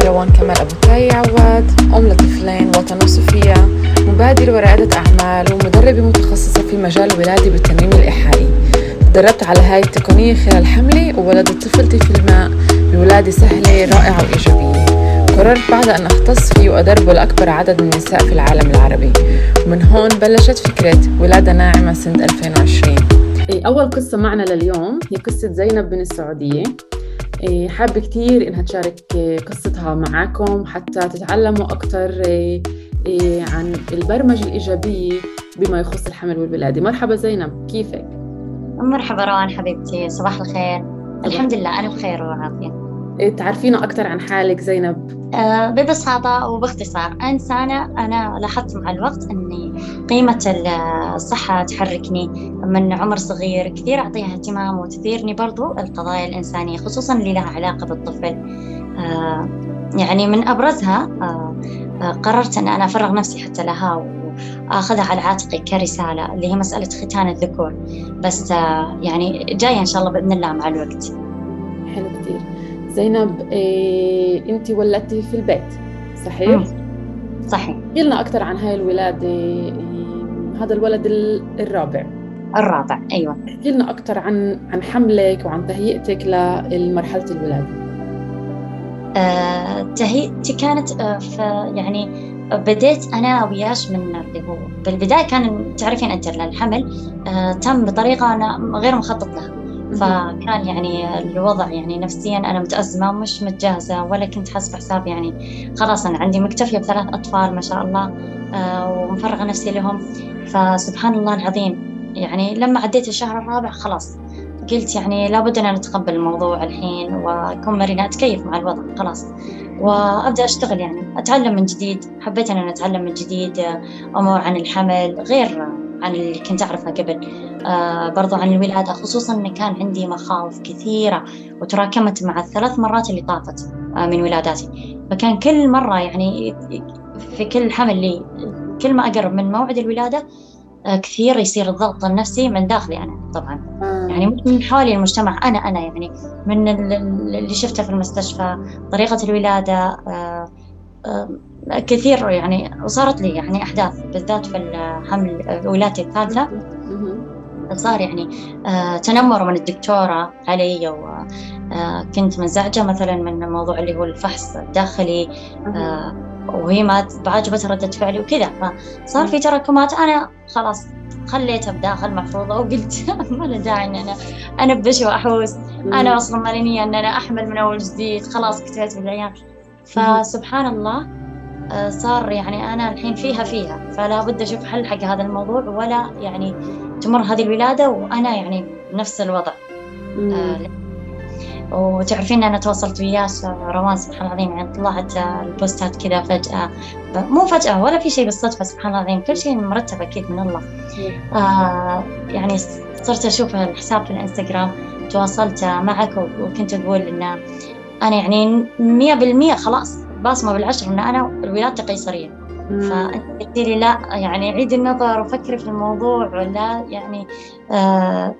أنا روان كمال أبو تاي عواد أم لطفلين وطن وصفية مبادرة ورائدة أعمال ومدربة متخصصة في مجال الولادة بالتنويم الإيحائي تدربت على هاي التقنية خلال حملي وولدت طفلتي في الماء بولادة سهلة رائعة وإيجابية. قررت بعد أن أختص فيه وأدربه لأكبر عدد من النساء في العالم العربي. ومن هون بلشت فكرة ولادة ناعمة سنة 2020 أول قصة معنا لليوم هي قصة زينب من السعودية. حابة كتير إنها تشارك إيه، قصتها معاكم حتى تتعلموا أكثر إيه، عن البرمجة الإيجابية بما يخص الحمل والولادة مرحبا زينب كيفك؟ مرحبا روان حبيبتي صباح الخير. الحمد لله أنا بخير وعافية تعرفينا أكثر عن حالك زينب؟ أه ببساطة وباختصار إنسانة أنا لاحظت مع الوقت أني قيمة الصحة تحركني من عمر صغير كثير أعطيها اهتمام وتثيرني برضو القضايا الإنسانية خصوصا اللي لها علاقة بالطفل. أه يعني من أبرزها آه، قررت أن أنا أفرغ نفسي حتى لها وآخذها على عاتقي كرسالة اللي هي مسألة ختان الذكور. بس آه، يعني جاية إن شاء الله بإذن الله مع الوقت. حلو كثير. زينب إيه انت ولدتي في البيت صحيح؟ صحيح. احكي لنا أكثر عن هاي الولادة إيه هذا الولد الرابع. الرابع أيوه. احكي لنا أكثر عن عن حملك وعن تهيئتك لمرحلة الولادة. آه، تهيئتي كانت آه، في يعني بديت أنا وياش من اللي هو بالبداية كان تعرفين انت الحمل آه، تم بطريقة أنا غير مخطط لها. فكان يعني الوضع يعني نفسيا أنا متأزمة ومش متجهزة ولا كنت حاسبة حساب يعني خلاص أنا عندي مكتفية بثلاث أطفال ما شاء الله آه، ومفرغة نفسي لهم. فسبحان الله العظيم. يعني لما عديت الشهر الرابع خلاص قلت يعني لابد أن نتقبل الموضوع الحين وأكون مرنة أتكيف مع الوضع خلاص وأبدأ أشتغل يعني أتعلم من جديد. حبيت أن أنا أتعلم من جديد آه، أمور عن الحمل غير عن اللي كنت أعرفها قبل. آه برضو عن الولادة خصوصا أن كان عندي مخاوف كثيرة وتراكمت مع الثلاث مرات اللي طافت آه من ولاداتي. فكان كل مرة يعني في كل حمل لي كل ما أقرب من موعد الولادة آه كثير يصير الضغط النفسي من داخلي أنا طبعا. يعني من حولي المجتمع أنا أنا يعني من اللي شفته في المستشفى طريقة الولادة آه آه كثير يعني وصارت لي يعني أحداث بالذات في الحمل ولادتي الثالثة. صار يعني آه تنمر من الدكتورة علي وكنت آه منزعجة مثلا من الموضوع اللي هو الفحص الداخلي آه وهي ما بعجبت ردة فعلي وكذا. فصار في تراكمات. أنا خلاص خليتها بداخل محفوظة وقلت ما له داعي إن أنا بدش وأحوس. أنا أصلا مالي نية إن أنا أحمل من أول جديد. خلاص اكتفيت بالعيال فسبحان الله صار يعني أنا الحين فيها فيها فلا بد أشوف حل حق هذا الموضوع ولا يعني تمر هذه الولادة وأنا يعني بنفس الوضع. آه وتعرفين أنا تواصلت وياس روان سبحان الله العظيم يعني طلعت البوستات كذا فجأة. مو فجأة ولا في شيء بالصدفة سبحان الله العظيم كل شيء مرتب أكيد من الله. آه يعني صرت أشوف الحساب في الإنستغرام تواصلت معك وكنت أقول إن أنا يعني مية بالمية خلاص. باصمة بالعشر إن أنا ولادتي قيصرية فأنت قلت لي لا يعني عيد النظر وفكري في الموضوع ولا يعني آه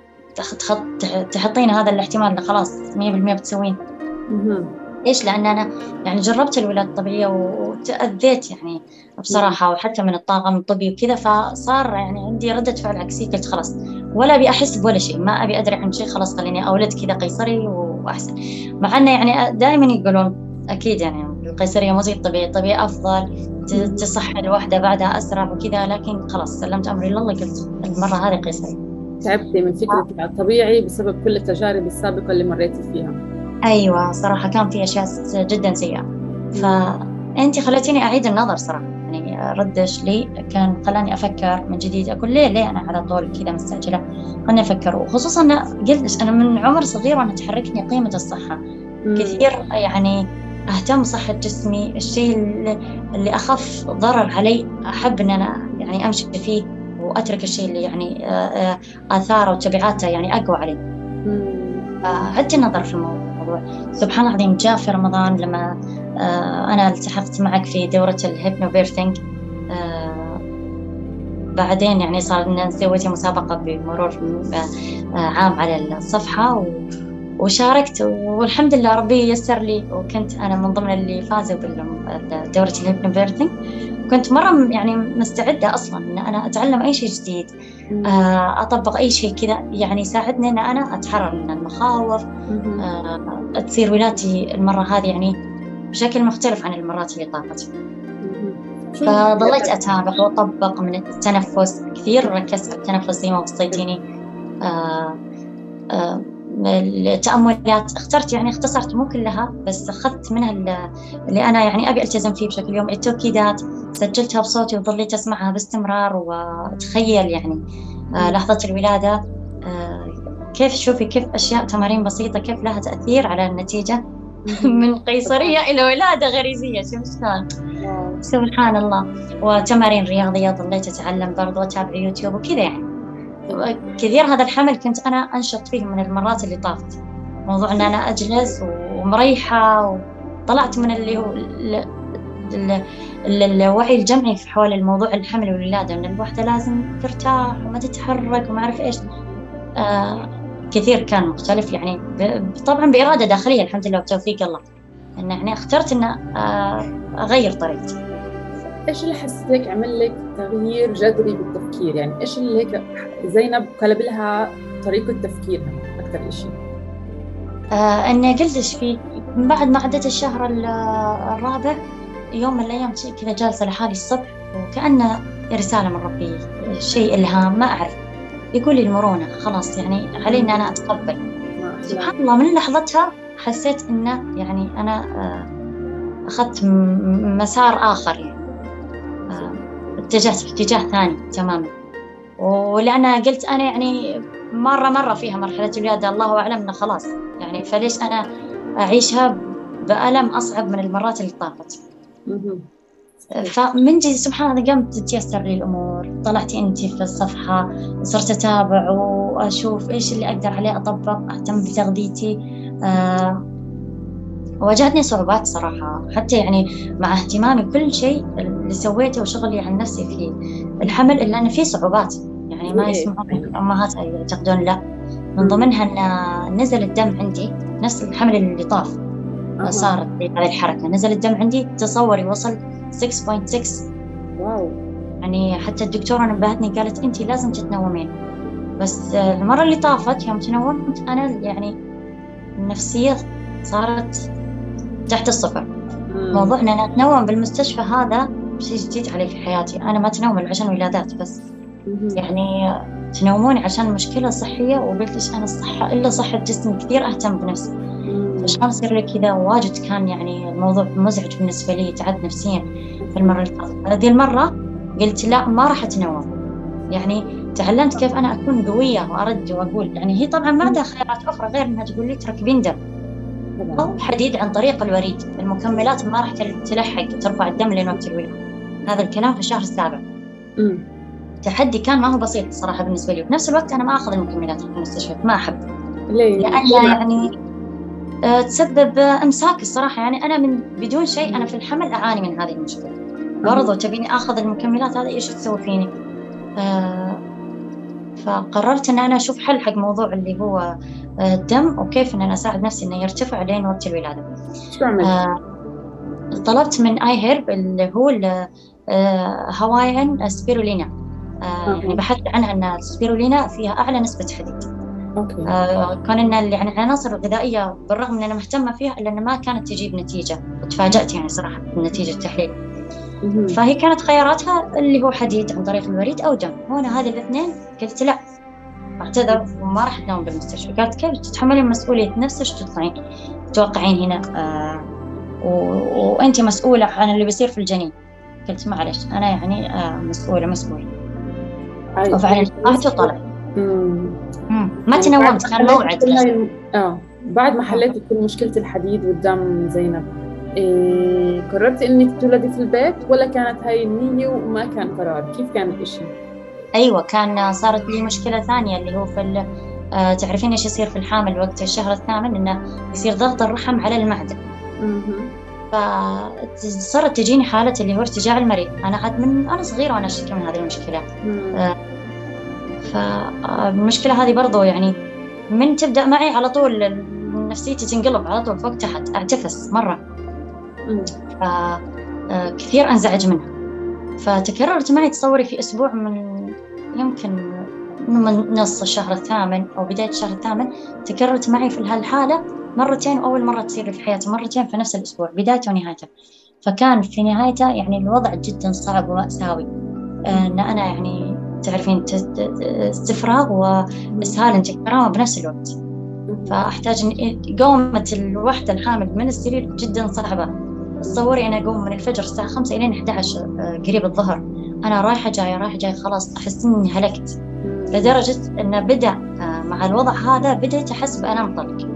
تحطين هذا الاحتمال إنه خلاص 100% بتسوين. ليش؟ لأن أنا يعني جربت الولادة الطبيعية وتأذيت يعني بصراحة وحتى من الطاقم الطبي وكذا فصار يعني عندي ردة فعل عكسية قلت خلاص ولا أبي أحس بولا شيء ما أبي أدري عن شيء خلاص خليني أولد كذا قيصري وأحسن. مع أنه يعني دائما يقولون أكيد يعني القيصرية مو زي الطبيعي الطبيعي أفضل تصح الوحدة بعدها أسرع وكذا لكن خلاص سلمت أمري لله قلت المرة هذه قيصرية. تعبتي من فكرة آه. الطبيعي بسبب كل التجارب السابقة اللي مريتي فيها. أيوة صراحة كان في أشياء جدا سيئة. فأنت خلتيني أعيد النظر صراحة. يعني ردش لي كان خلاني أفكر من جديد أقول ليه ليه أنا على طول كذا مستعجلة؟ خلني أفكر. وخصوصا قلت أنا من عمر صغير وأنا تحركني قيمة الصحة. كثير يعني أهتم بصحة جسمي. الشيء اللي أخف ضرر علي أحب إن أنا يعني أمشي فيه وأترك الشيء اللي يعني آه، آه، آثاره وتبعاته يعني أقوى علي. عدت النظر في الموضوع. سبحان الله العظيم جاء في رمضان لما آه، أنا التحقت معك في دورة ال hypnobirthing بعدين يعني صار سويتي مسابقة بمرور عام على الصفحة وشاركت والحمد لله ربي يسر لي. وكنت أنا من ضمن اللي فازوا بدورة ال hypnobirthing كنت مرة يعني مستعدة أصلا إن أنا أتعلم أي شيء جديد. آه، أطبق أي شيء كذا. يعني يساعدني إن أنا أتحرر من المخاوف. آه، تصير ولادتي المرة هذه يعني بشكل مختلف عن المرات اللي طافت. فظليت أتابع وأطبق من التنفس. كثير ركزت على التنفس زي ما وصيتيني. آه آه التأملات. اخترت يعني اختصرت مو كلها بس أخذت منها اللي أنا يعني أبي ألتزم فيه بشكل يومي. التوكيدات سجلتها بصوتي وظليت أسمعها باستمرار وأتخيل يعني آه لحظة الولادة. آه كيف شوفي كيف أشياء تمارين بسيطة كيف لها تأثير على النتيجة؟ من قيصرية إلى ولادة غريزية شوف شلون سبحان الله. وتمارين رياضية ظليت أتعلم برضو وأتابع يوتيوب وكذا يعني. كثير هذا الحمل كنت أنا أنشط فيه من المرات اللي طافت. موضوع أن أنا أجلس ومريحة وطلعت من اللي هو الوعي الجمعي في حول الموضوع الحمل والولادة. أن الوحدة لازم ترتاح وما تتحرك وما أعرف إيش. آه كثير كان مختلف يعني. طبعا بإرادة داخلية الحمد لله وتوفيق الله. إن يعني اخترت إن آه أغير طريقتي. إيش اللي حسيتك عمل لك تغيير جذري بالتفكير؟ يعني إيش اللي هيك زينب قلب لها طريقة تفكيرها أكثر شيء آه إني قلتش في بعد ما عدت الشهر الرابع يوم من الأيام كذا جالسه لحالي الصبح وكأنه رسالة من ربي شيء إلهام ما أعرف. يقول لي المرونة خلاص يعني علينا أنا أتقبل. سبحان الله من لحظتها حسيت إنه يعني أنا آه أخذت مسار آخر يعني. اتجهت في اتجاه ثاني تماما. ولأن قلت أنا يعني مرة مرة فيها مرحلة الولادة الله أعلم أنه خلاص. يعني فليش أنا أعيشها بألم أصعب من المرات اللي طافت. فمن جد سبحان الله قمت تتيسر لي الأمور طلعتي أنت في الصفحة صرت أتابع وأشوف إيش اللي أقدر عليه أطبق أهتم بتغذيتي أه واجهتني صعوبات صراحة حتى يعني مع اهتمامي بكل شيء اللي سويته وشغلي عن نفسي في الحمل إلا أن في صعوبات يعني ما. يسمعون الأمهات يعتقدون لا. من ضمنها أن نزل الدم عندي نفس الحمل اللي طاف صارت هذه الحركة. نزل الدم عندي تصوري وصل 6.6 واو. يعني حتى الدكتورة نبهتني قالت أنت لازم تتنومين. بس المرة اللي طافت يوم تنومت أنا يعني النفسية صارت تحت الصفر. موضوع ان أنا اتنوم بالمستشفى هذا شيء جديد علي في حياتي. أنا ما اتنوم عشان ولادات بس. يعني تنوموني عشان مشكلة صحية وقلت ليش أنا الصحه إلا صحه جسمي كثير أهتم بنفسي. فشلون يصير لي كذا؟ واجد كان يعني الموضوع مزعج بالنسبة لي تعبت نفسيا في المرة اللي فاتت. هذه المرة قلت لا ما راح اتنوم يعني تعلمت كيف أنا أكون قوية وأرد وأقول. يعني هي طبعا ما عندها خيارات أخرى غير إنها تقول لي تركبين دم. أو حديد عن طريق الوريد. المكملات ما راح تلحق ترفع الدم لين وقت الولادة هذا الكلام في الشهر السابع. تحدي كان ما هو بسيط صراحة بالنسبة لي. وفي نفس الوقت أنا ما أخذ المكملات في المستشفى ما أحب. ليه؟ لأن يعني آه، تسبب إمساك الصراحة. يعني أنا من بدون شيء أنا في الحمل أعاني من هذه المشكلة. برضو تبيني آخذ المكملات هذه إيش تسوي فيني؟ آه فقررت إن أنا أشوف حل حق موضوع اللي هو آه، الدم وكيف إن أنا أساعد نفسي إنه يرتفع لين وقت الولادة. شو؟ آه طلبت من iHerb اللي هو Hawaiian Spirulina آه يعني بحثت عنها إن السبيرولينا فيها أعلى نسبة حديد. أوكي. آه كان إن يعني العناصر الغذائيه بالرغم ان أنا مهتمة فيها إلا انها ما كانت تجيب نتيجة وتفاجأت يعني صراحة بنتيجة التحليل. فهي كانت خياراتها اللي هو حديد عن طريق الوريد أو دم وأنا هذه الاثنين قلت لا. اعتذر وما راح تنام بالمستشفى. قالت كيف تتحملين مسؤولية نفسك تطلعين تتوقعين؟ هنا آه. وانت مسؤولة عن اللي بيصير في الجنين. قلت معلش أنا يعني آه مسؤولة مسؤولة. وفعلا طلعت وطلعت ما تنومت كان موعد. آه. بعد ما حليت كل مشكلة الحديد والدم زينب إيه قررت إنك تولدي في البيت ولا كانت هاي النية وما كان قرار؟ كيف كان الإشي؟ أيوه كان صارت لي مشكلة ثانية اللي هو في آه تعرفين إيش يصير في الحامل وقت الشهر الثامن؟ إنه يصير ضغط الرحم على المعدة. فصارت تجيني حالة اللي هو ارتجاع المريء أنا عاد من أنا صغيرة وأنا أشتكي من هذه المشكلة. آه فالمشكلة هذه برضو يعني من تبدأ معي على طول نفسيتي تنقلب على طول فوق تحت أعتفس مرة. فكثير أنزعج منها. فتكررت معي تصوري في أسبوع من يمكن من نص الشهر الثامن أو بداية الشهر الثامن تكررت معي في هالحالة مرتين وأول مرة تصير في حياتي مرتين في نفس الأسبوع بدايته ونهايته فكان في نهايته يعني الوضع جدا صعب ومأساوي أن أنا يعني تعرفين استفراغ وإسهال أنت كرامة بنفس الوقت. فأحتاج قومة الوحدة الحامل من السرير جدا صعبة. تصوري أنا أقوم من الفجر الساعة خمسة إلين 11 آه، قريب الظهر. أنا رايحة جاية رايحة جاية خلاص أحس إني هلكت. لدرجة إنه بدأ آه، مع الوضع هذا بديت أحس بألم طلق.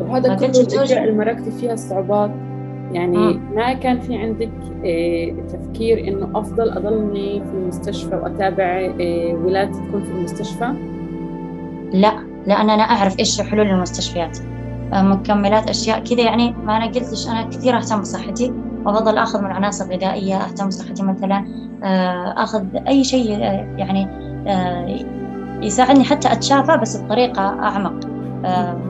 وهذا كل الأشياء اللي مرقتي فيها الصعوبات؟ يعني مم. ما كان في عندك آه، تفكير إنه أفضل أضلني في المستشفى وأتابع ولادتي تكون في المستشفى؟ لا لأن أنا أعرف إيش حلول المستشفيات. مكملات أشياء كذا. يعني ما أنا قلتش أنا كثير أهتم بصحتي وبفضل أخذ من عناصر غذائية أهتم بصحتي مثلا آه، أخذ أي شيء آه، يعني آه، يساعدني حتى أتشافى بس بطريقة أعمق.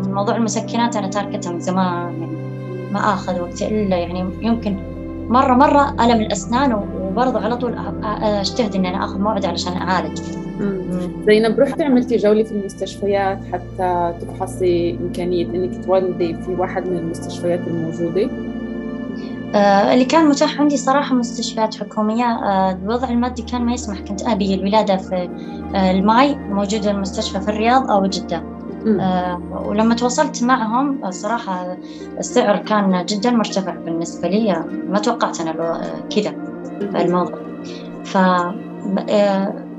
موضوع المسكنات أنا تاركتها من زمان يعني ما آخذ وقت إلا يعني يمكن مرة مرة ألم الأسنان وبرضه على طول أجتهد إني أنا آخذ موعد علشان أعالج. زينب رحتي عملتي جولة في المستشفيات حتى تفحصي إمكانية إنك تولدي في واحد من المستشفيات الموجودة؟ آه اللي كان متاح عندي صراحة مستشفيات حكومية آه الوضع المادي كان ما يسمح. كنت أبي الولادة في آه الماي موجودة المستشفى في الرياض أو جدة. آه ولما تواصلت معهم آه، صراحة السعر كان جدا مرتفع بالنسبة لي. ما توقعت أنا آه، كذا الموضوع. ف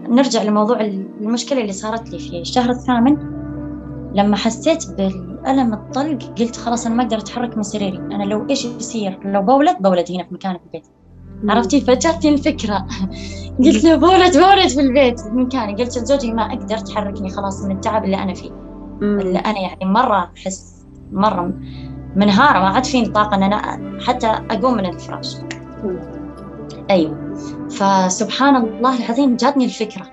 نرجع لموضوع المشكلة اللي صارت لي في الشهر الثامن. لما حسيت بالألم الطلق قلت خلاص أنا ما أقدر أتحرك من سريري. أنا لو إيش يصير؟ لو بولد بولد هنا في مكاني في البيت. عرفتي؟ فجأتني الفكرة. قلت له بولد بولد في البيت في مكاني. قلت لزوجي ما أقدر تحركني خلاص من التعب اللي أنا فيه. اللي أنا يعني مرة أحس مرة منهارة ما عاد فيني طاقة أن أنا حتى أقوم من الفراش. أيوه. فسبحان الله العظيم جاتني الفكرة.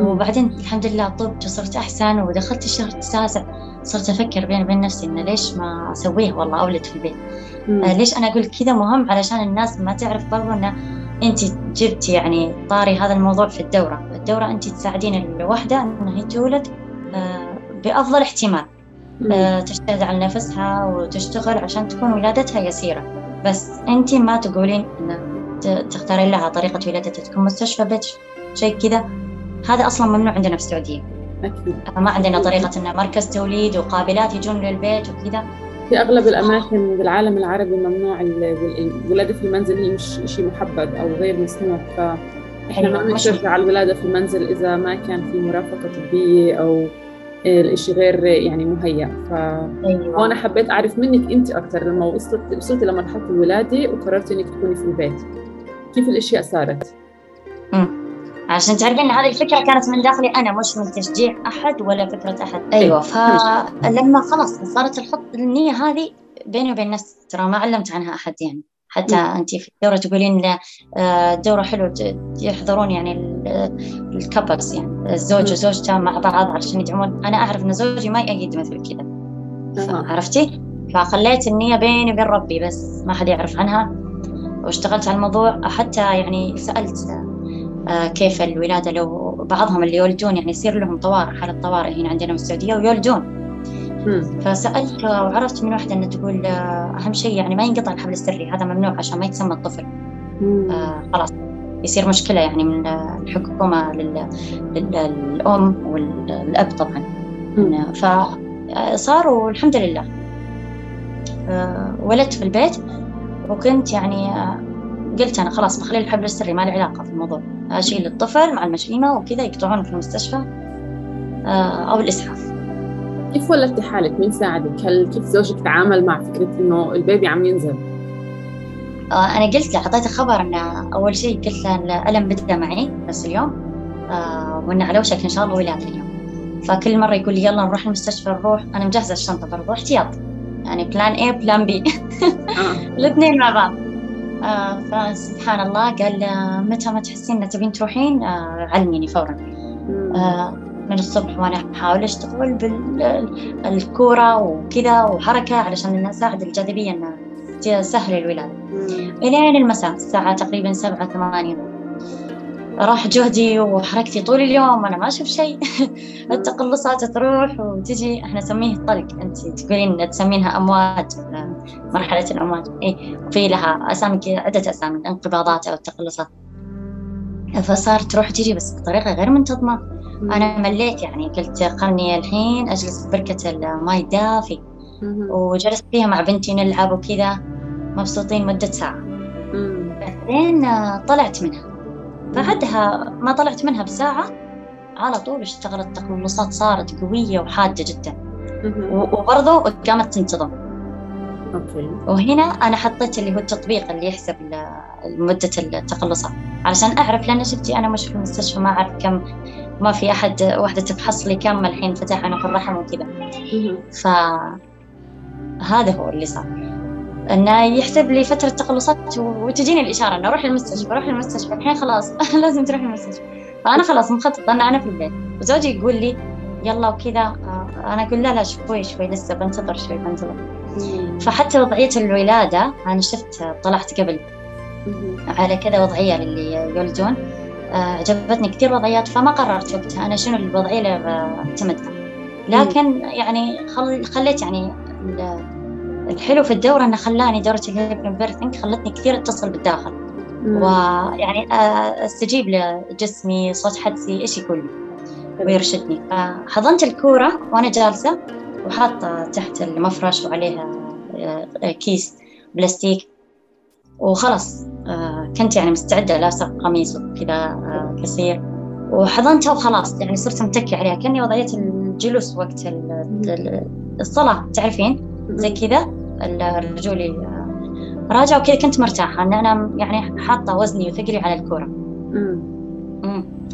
وبعدين الحمد لله طبت وصرت أحسن ودخلت الشهر التاسع صرت أفكر بيني وبين نفسي إنه ليش ما أسويه؟ والله أولد في البيت. آه ليش أنا أقول كذا مهم؟ علشان الناس ما تعرف برضو إنه أنت جبتي يعني طاري هذا الموضوع في الدورة. الدورة أنت تساعدين الوحدة إنها هي تولد آه بأفضل احتمال. آه تجتهد على نفسها وتشتغل عشان تكون ولادتها يسيرة. بس أنت ما تقولين إنه تختارين لها طريقة ولادتها تكون مستشفى بيت. شيء كذا. هذا أصلا ممنوع عندنا في السعودية. أكيد. ما عندنا طريقة إن مركز توليد وقابلات يجون للبيت وكذا. في أغلب الأماكن بالعالم العربي ممنوع الولادة في المنزل هي مش شيء محبب أو غير مسموح فإحنا ما بنشجع الولادة في المنزل إذا ما كان في مرافقة طبية أو الإشي غير يعني مهيأ. ف أيوة. حبيت أعرف منك أنت أكثر لما وصلت وصلتي لمرحلة الولادة وقررتي إنك تكوني في البيت. كيف الأشياء صارت؟ امم عشان تعرفين هذه الفكرة كانت من داخلي أنا مش من تشجيع أحد ولا فكرة أحد. أيوه فلما خلاص صارت الخط النية هذه بيني وبين نفسي ترى ما علمت عنها أحد يعني. حتى انت في الدورة تقولين الدوره آه، حلوة يحضرون يعني الكابلز يعني. الزوج وزوجته مع بعض عشان يدعمون. أنا أعرف إن زوجي ما يأيد مثل كذا. عرفتي؟ فخليت النية بيني وبين ربي بس ما حد يعرف عنها. واشتغلت على الموضوع حتى يعني سألت آه، كيف الولادة لو بعضهم اللي يولدون يعني يصير لهم طوارئ حالة طوارئ هنا عندنا في السعودية ويولدون. فسألت وعرفت من واحدة أنها تقول آه، أهم شيء يعني ما ينقطع الحبل السري هذا ممنوع عشان ما يتسمى الطفل. آه خلاص. يصير مشكلة يعني من الحكومة للأم والأب طبعا. فصاروا والحمد لله. ولدت في البيت. وكنت يعني قلت أنا خلاص بخلي الحبل السري ما له علاقة في الموضوع أشيل الطفل مع المشيمة وكذا يقطعونه في المستشفى آه، أو الإسعاف كيف ولدتي حالك؟ مين ساعدك؟ هل كيف زوجك تعامل مع فكرة إنه البيبي عم ينزل؟ آه، أنا قلت له أعطيته خبر إن أول شيء قلت له الألم بدأ معي بس اليوم آه، وإنه على وشك إن شاء الله ولادة اليوم فكل مرة يقول لي يلا نروح المستشفى نروح أنا مجهزة الشنطة برضو احتياط يعني plan A plan B الاثنين مع بعض. آه فسبحان الله قال متى ما تحسين إن تبين تروحين آه علميني فورا. آه من الصبح وأنا أحاول أشتغل بالكورة وكذا وحركة علشان أساعد الجاذبية إنها تسهل الولادة. إلين المساء؟ الساعة تقريبا سبعة ثمانية. راح جهدي وحركتي طول اليوم أنا ما أشوف شيء. التقلصات تروح وتجي. إحنا نسميه الطلق. أنت تقولين تسمينها أمواج مرحلة الأمواج. إيه في لها أسامي عدة أسامي الانقباضات أو التقلصات. فصار تروح تجي بس بطريقة غير منتظمة. أنا مليت يعني. قلت خلني الحين أجلس ببركة الماي الدافي. وجلست فيها مع بنتي نلعب وكذا مبسوطين مدة ساعة. بعدين طلعت منها. بعدها ما طلعت منها بساعة على طول اشتغلت تقلصات صارت قوية وحادة جدا. وبرضه قامت تنتظم. أوكي. وهنا أنا حطيت اللي هو التطبيق اللي يحسب مدة التقلصات. علشان أعرف لأن شفتي أنا مش في المستشفى ما أعرف كم ما في احد واحدة تفحص لي كم الحين فتح في الرحم وكذا. ف هذا هو اللي صار. إنه يحسب لي فترة تقلصات وتجيني الإشارة إنه أروح المستشفى أروح المستشفى الحين خلاص لازم تروح المستشفى فأنا خلاص مخططه إن أنا في البيت. وزوجي يقول لي يلا وكذا. آه، أنا أقول لا لا شوي شوي لسه بنتظر شوي بنتظر. فحتى وضعية الولادة أنا شفت طلعت قبل. على كذا وضعية للي يولدون. آه، عجبتني كثير وضعيات فما قررت وقتها أنا شنو الوضعية اللي بعتمدها لكن يعني خليت يعني الحلو في الدورة إنه خلاني دورة ال hypnobirthing خلتني كثير أتصل بالداخل. ويعني أستجيب لجسمي صوت حدسي إيش يقول لي ويرشدني. فحضنت الكورة وأنا جالسة وحاطة تحت المفرش وعليها آه، كيس بلاستيك. وخلاص آه، كنت يعني مستعدة لاصق قميص وكذا آه، قصير. وحضنتها وخلاص يعني صرت متكي عليها كأني وضعية الجلوس وقت الصلاة تعرفين؟ زي كذا. الرجولي آه، راجعة وكذا كنت مرتاحة إن أنا يعني حاطة وزني وثقلي على الكورة.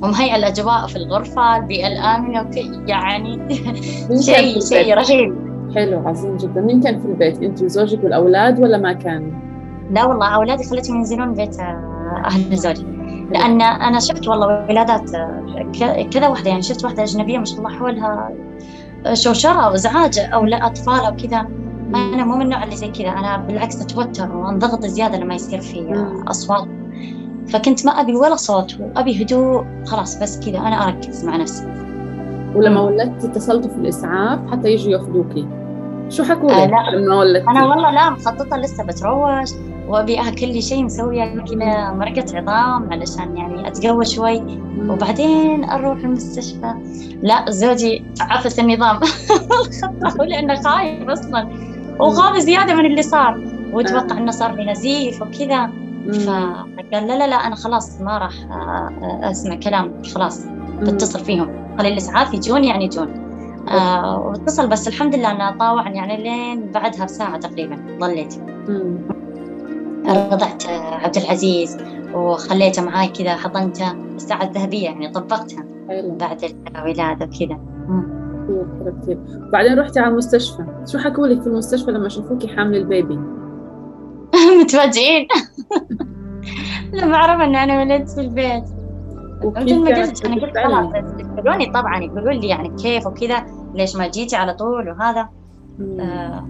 ومهيئة الأجواء في الغرفة البيئة الآمنة يعني شيء شيء رهيب. حلو عظيم جدا. مين كان في البيت؟ أنت وزوجك والأولاد ولا ما كان؟ لا والله أولادي خليتهم ينزلون بيت آه، أهل زوجي. لأن أنا شفت والله ولادات آه، كذا واحدة يعني شفت واحدة أجنبية ما شاء الله حولها شوشرة وإزعاج أو لا أطفال أو كذا. أنا مو من النوع اللي زي كذا. أنا بالعكس أتوتر وأنضغط زيادة لما يصير في أصوات. فكنت ما أبي ولا صوت وأبي هدوء. خلاص بس كذا. أنا أركز مع نفسي. ولما ولدت اتصلتوا في الإسعاف حتى يجوا يأخذوكي. شو حكوا لك آه لما ولدت؟ أنا والله لا مخططة لسه بتروش. وأبي كل شيء مسوية. كذا مرقه عظام علشان يعني أتقوى شوي. وبعدين أروح المستشفى. لا زوجي عفس النظام. لأنه خايف أصلا. وغاب زيادة من اللي صار. وتوقع إنه صار لي نزيف وكذا. فقال لا لا لا أنا خلاص ما راح أسمع كلام. خلاص بتصل فيهم. خلي الإسعاف يجون يعني يجون. آه واتصل بس الحمد لله انه طاوعني يعني لين بعدها بساعة تقريبا ظليت. رضعت عبد العزيز وخليته معاي كذا حضنته الساعة الذهبية يعني طبقتها بعد الولادة وكذا. كثير كثير بعدين رحتي على المستشفى. شو حكوا لك في المستشفى لما شافوكي حامل البيبي؟ متفاجئين. لما عرفوا ان أنا ولدت في البيت. مثل ما قلت أنا قلت خلاص يسالوني طبعا يقولون لي يعني كيف وكذا ليش ما جيتي على طول وهذا. آه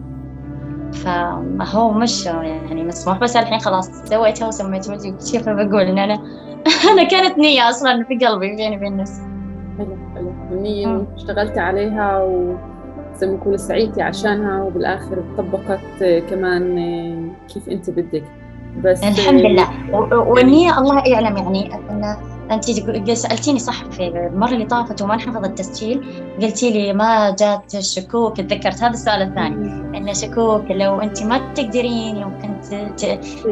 فهو مش يعني مسموح بس الحين خلاص سويتها وسميت ولدي كيف بقول إن أنا أنا كانت نية أصلا في قلبي بيني وبين نفسي. حلو النية اشتغلتي عليها و زي ما نقول سعيتي عشانها وبالآخر طبقت كمان كيف أنت بدك. بس الحمد لله. والنية الله يعلم يعني أن أنت سألتيني صح في المرة اللي طافت وما انحفظ التسجيل قلتي لي ما جات شكوك تذكرت. هذا السؤال الثاني. أن شكوك لو أنت ما تقدرين يمكن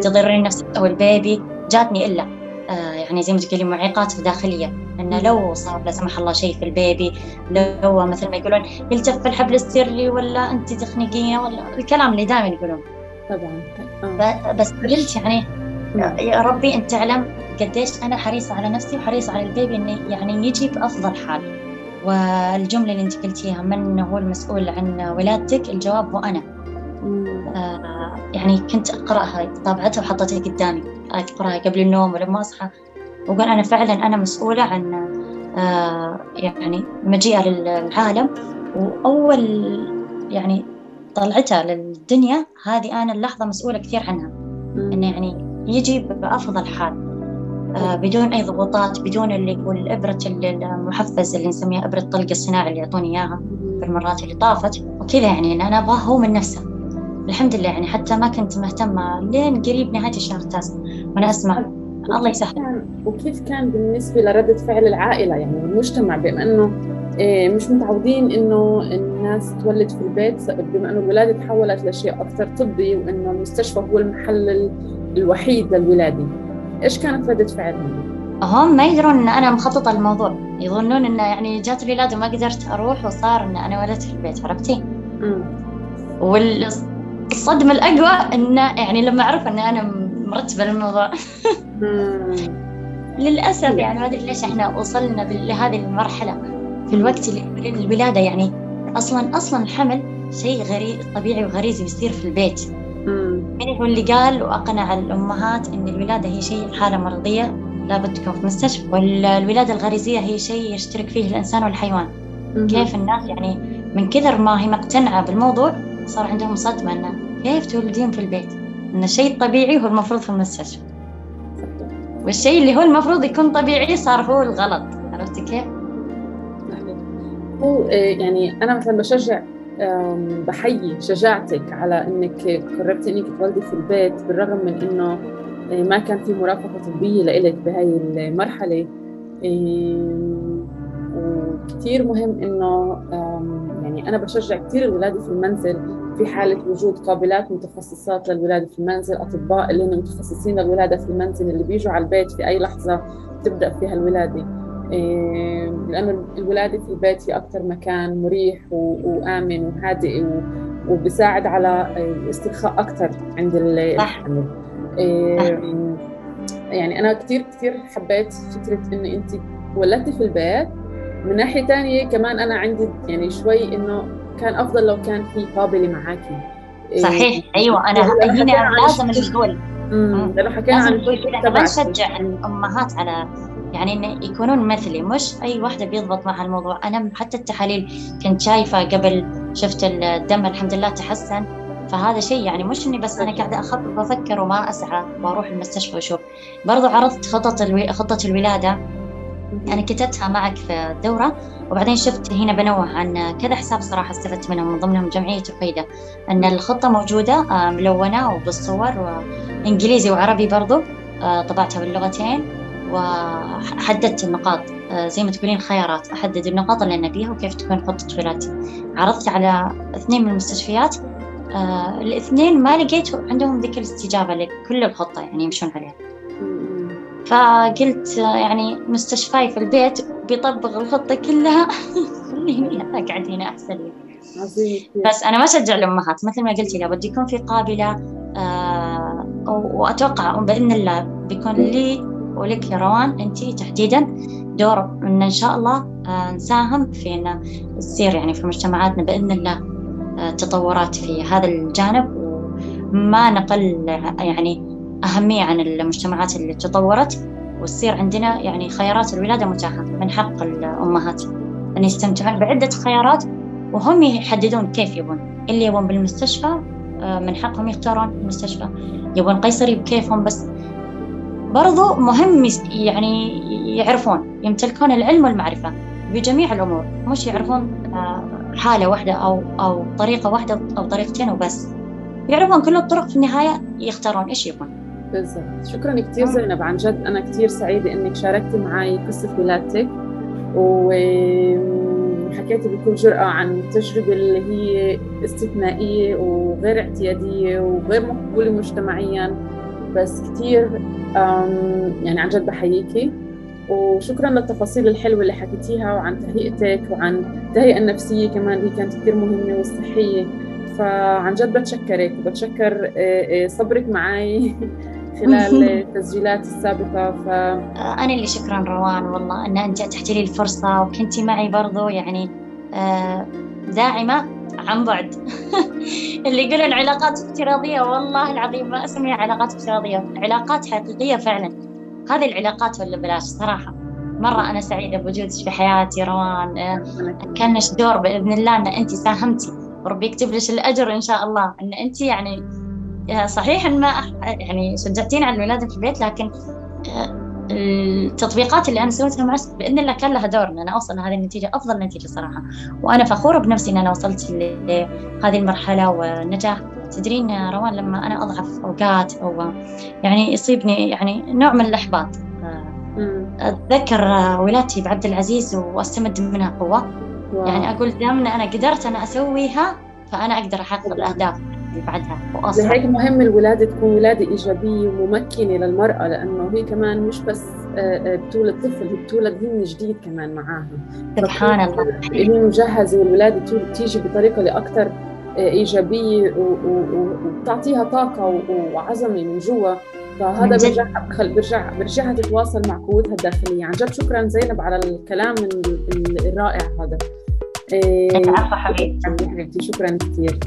تضرين نفسك أو البيبي جاتني إلا آه يعني زي ما تقولي معيقات داخلية. أنه لو صار لا سمح الله شيء في البيبي لو مثل ما يقولون يلتف الحبل السري ولا أنت تخنقينه ولا الكلام اللي دائما يقولون. طبعا. آه. بس قلت يعني يا ربي أنت تعلم قديش أنا حريصه على نفسي وحريصه على البيبي انه يعني يجي بافضل حال. والجملة اللي أنت قلتيها من هو المسؤول عن ولادتك؟ الجواب هو أنا. آه يعني كنت أقرأها طابعتها وحطيتها قدامي. أقرأها قبل النوم ولما أصحى. واقول أنا فعلا أنا مسؤولة عن آه يعني مجيئة للعالم. وأول يعني طلعتها للدنيا هذه أنا اللحظة مسؤولة كثير عنها. إنه يعني يجي بأفضل حال. آه بدون أي ضغوطات بدون اللي يقول إبرة المحفز اللي نسميها إبرة الطلق الصناعي اللي يعطوني إياها في المرات اللي طافت. وكذا يعني إن أنا أبغاه هو من نفسه. الحمد لله يعني حتى ما كنت مهتمة لين قريب نهاية الشهر التاسع. وأنا أسمع الله يسهل. وكيف كان بالنسبة لردة فعل العائلة؟ يعني المجتمع بما أنه إيه، مش متعودين إنه الناس تولد في البيت بما إنه الولادة تحولت لشيء أكثر طبي وإنه المستشفى هو المحل الوحيد للولادة. إيش كانت ردة فعلهم؟ هم ما يدرون إن أنا مخططة للموضوع. يظنون انه يعني جات الولاده وما قدرت أروح وصار إن أنا ولدت في البيت عرفتي؟ والصدمه الأقوى انه يعني لما عرف إن أنا مرتبه للموضوع للأسف يعني ما أدري ليش إحنا وصلنا لهذه المرحلة في الوقت اللي الولادة يعني أصلا أصلا الحمل شيء غريب طبيعي وغريزي يصير في البيت. من هو اللي قال وأقنع الأمهات إن الولادة هي شيء حالة مرضية لابد تكون في مستشفى والولاده الغريزية هي شيء يشترك فيه الإنسان والحيوان. كيف الناس يعني من كثر ما هي مقتنعة بالموضوع صار عندهم صدمة إنه كيف تولدين في البيت؟ إن الشيء الطبيعي هو المفروض في المستشفى. والشيء اللي هو المفروض يكون طبيعي صار هو الغلط. عرفتي كيف؟ هو آه، يعني أنا مثلا بشجع بحيي شجاعتك على إنك قررتي إنك تولدي في البيت بالرغم من إنه آه، ما كان في مرافقة طبية لإلك بهاي المرحلة. وكثير مهم إنه يعني أنا بشجع كثير الولادة في المنزل في حالة وجود قابلات متخصصات للولادة في المنزل أطباء اللي هم متخصصين للولادة في المنزل اللي بيجوا على البيت في أي لحظة تبدأ فيها الولادة. لأنه الولادة في البيت هي أكثر مكان مريح وآمن وهادئ وبساعد على الاسترخاء أكثر عند الحمل. يعني أنا كثير كثير حبيت فكرة إنه أنت ولدتي في البيت. من ناحية ثانية كمان أنا عندي يعني شوي إنه كان أفضل لو كان في قابلة معاكي صحيح أيوه أنا هنا لازم نقول لأنه حكينا عن أنا ما نشجع الأمهات على يعني إن يكونون مثلي مش أي واحدة بيضبط مع الموضوع أنا حتى التحاليل كنت شايفة قبل شفت الدم الحمد لله تحسن فهذا شيء يعني مش إني بس أنا قاعدة اخطط وافكر وما أسعى وأروح المستشفى وأشوف. برضو عرضت خطط الوي... خطة الولادة. أنا كتبتها معك في الدورة وبعدين شفت هنا بنوه عن كذا حساب صراحة استفدت منهم من ضمنهم جمعية الفايده إن الخطة موجودة آه، ملونة وبالصور وإنجليزي وعربي برضو آه، طبعتها باللغتين وحددت النقاط. آه، زي ما تقولين خيارات أحدد النقاط اللي أنا بيها وكيف تكون خطة ولادتي. عرضت على اثنين من المستشفيات الاثنين ما لقيت عندهم ذيك الاستجابة لكل الخطة يعني يمشون عليها. فقلت يعني مستشفاي في البيت بيطبق الخطة كلها. خليني أقعد هنا أحسن. لي بس أنا ما أشجع الأمهات مثل ما قلتي لابد يكون في قابلة آه وأتوقع بإذن الله بيكون لي ولك يا روان أنت تحديدا دور أن إن شاء الله آه، نساهم في أن تصير يعني في مجتمعاتنا بإذن الله آه، تطورات في هذا الجانب. وما نقل يعني أهمية عن المجتمعات اللي تطورت وتصير عندنا يعني خيارات الولادة متاحة من حق الأمهات. أن يستمتعون بعدة خيارات وهم يحددون كيف يبون. اللي يبون بالمستشفى آه، من حقهم يختارون المستشفى. يبون قيصري بكيفهم بس. برضو مهم يعني يعرفون يمتلكون العلم والمعرفة بجميع الأمور. مش يعرفون آه، حالة واحدة أو أو طريقة واحدة أو طريقتين وبس. يعرفون كل الطرق في النهاية يختارون إيش يبون. بالضبط. شكرا كثير زينب عن جد أنا كثير سعيدة إنك شاركتي معي قصة ولادتك وحكيتي بكل جرأة عن التجربة اللي هي استثنائية وغير اعتيادية وغير مقبولة مجتمعيا. بس كثير يعني عن جد بحييكي وشكرا للتفاصيل الحلوة اللي حكيتيها وعن تهيئتك وعن التهيئه النفسية كمان هي كانت كثير مهمة والصحيه فعن جد بتشكرك وبتشكر آه، آه، صبرك معي. خلال التسجيلات السابقة ف... أنا اللي شكرا روان والله أن أنت أتحتي لي الفرصة وكنتي معي برضو يعني آه، داعمة عن بعد. اللي يقولون علاقات افتراضية والله العظيم ما أسميها علاقات افتراضية علاقات حقيقية فعلا. هذه العلاقات ولا بلاش صراحة. مرة أنا سعيدة بوجودك في حياتي روان آه، كان دور بإذن الله أن أنت ساهمتي وربي يكتب لك الأجر إن شاء الله. أن أنت يعني آه، صحيح إن ما يعني شجعتيني على الولادة في البيت لكن التطبيقات اللي أنا سويتها مع بإذن الله كان لها دور إن أنا أوصل لهذه النتيجة أفضل نتيجة صراحة. وأنا فخورة بنفسي إن أنا وصلت لهذه المرحلة والنجاح. تدرين روان لما أنا أضعف أوقات أو يعني يصيبني يعني نوع من الإحباط. أتذكر ولادتي بعبد العزيز وأستمد منها قوة. يعني أقول دام أنا قدرت أنا أسويها فأنا أقدر أحقق الأهداف. اللي بعدها واصلا لهيك مهم الولادة تكون ولادة إيجابية وممكنة للمرأة لأنه هي كمان مش بس آه، آه، بتولد طفل هي بتولد هي من جديد كمان معاها. سبحان الله. هي مجهزة والولادة تيجي بطريقة لاكثر آه، إيجابية وبتعطيها طاقة وعزمة من جوا. فهذا برجع برجع برجعها تتواصل مع قوتها الداخلية. عن جد شكرا زينب على الكلام الرائع هذا. العفو حبيبتي شكرا كثير.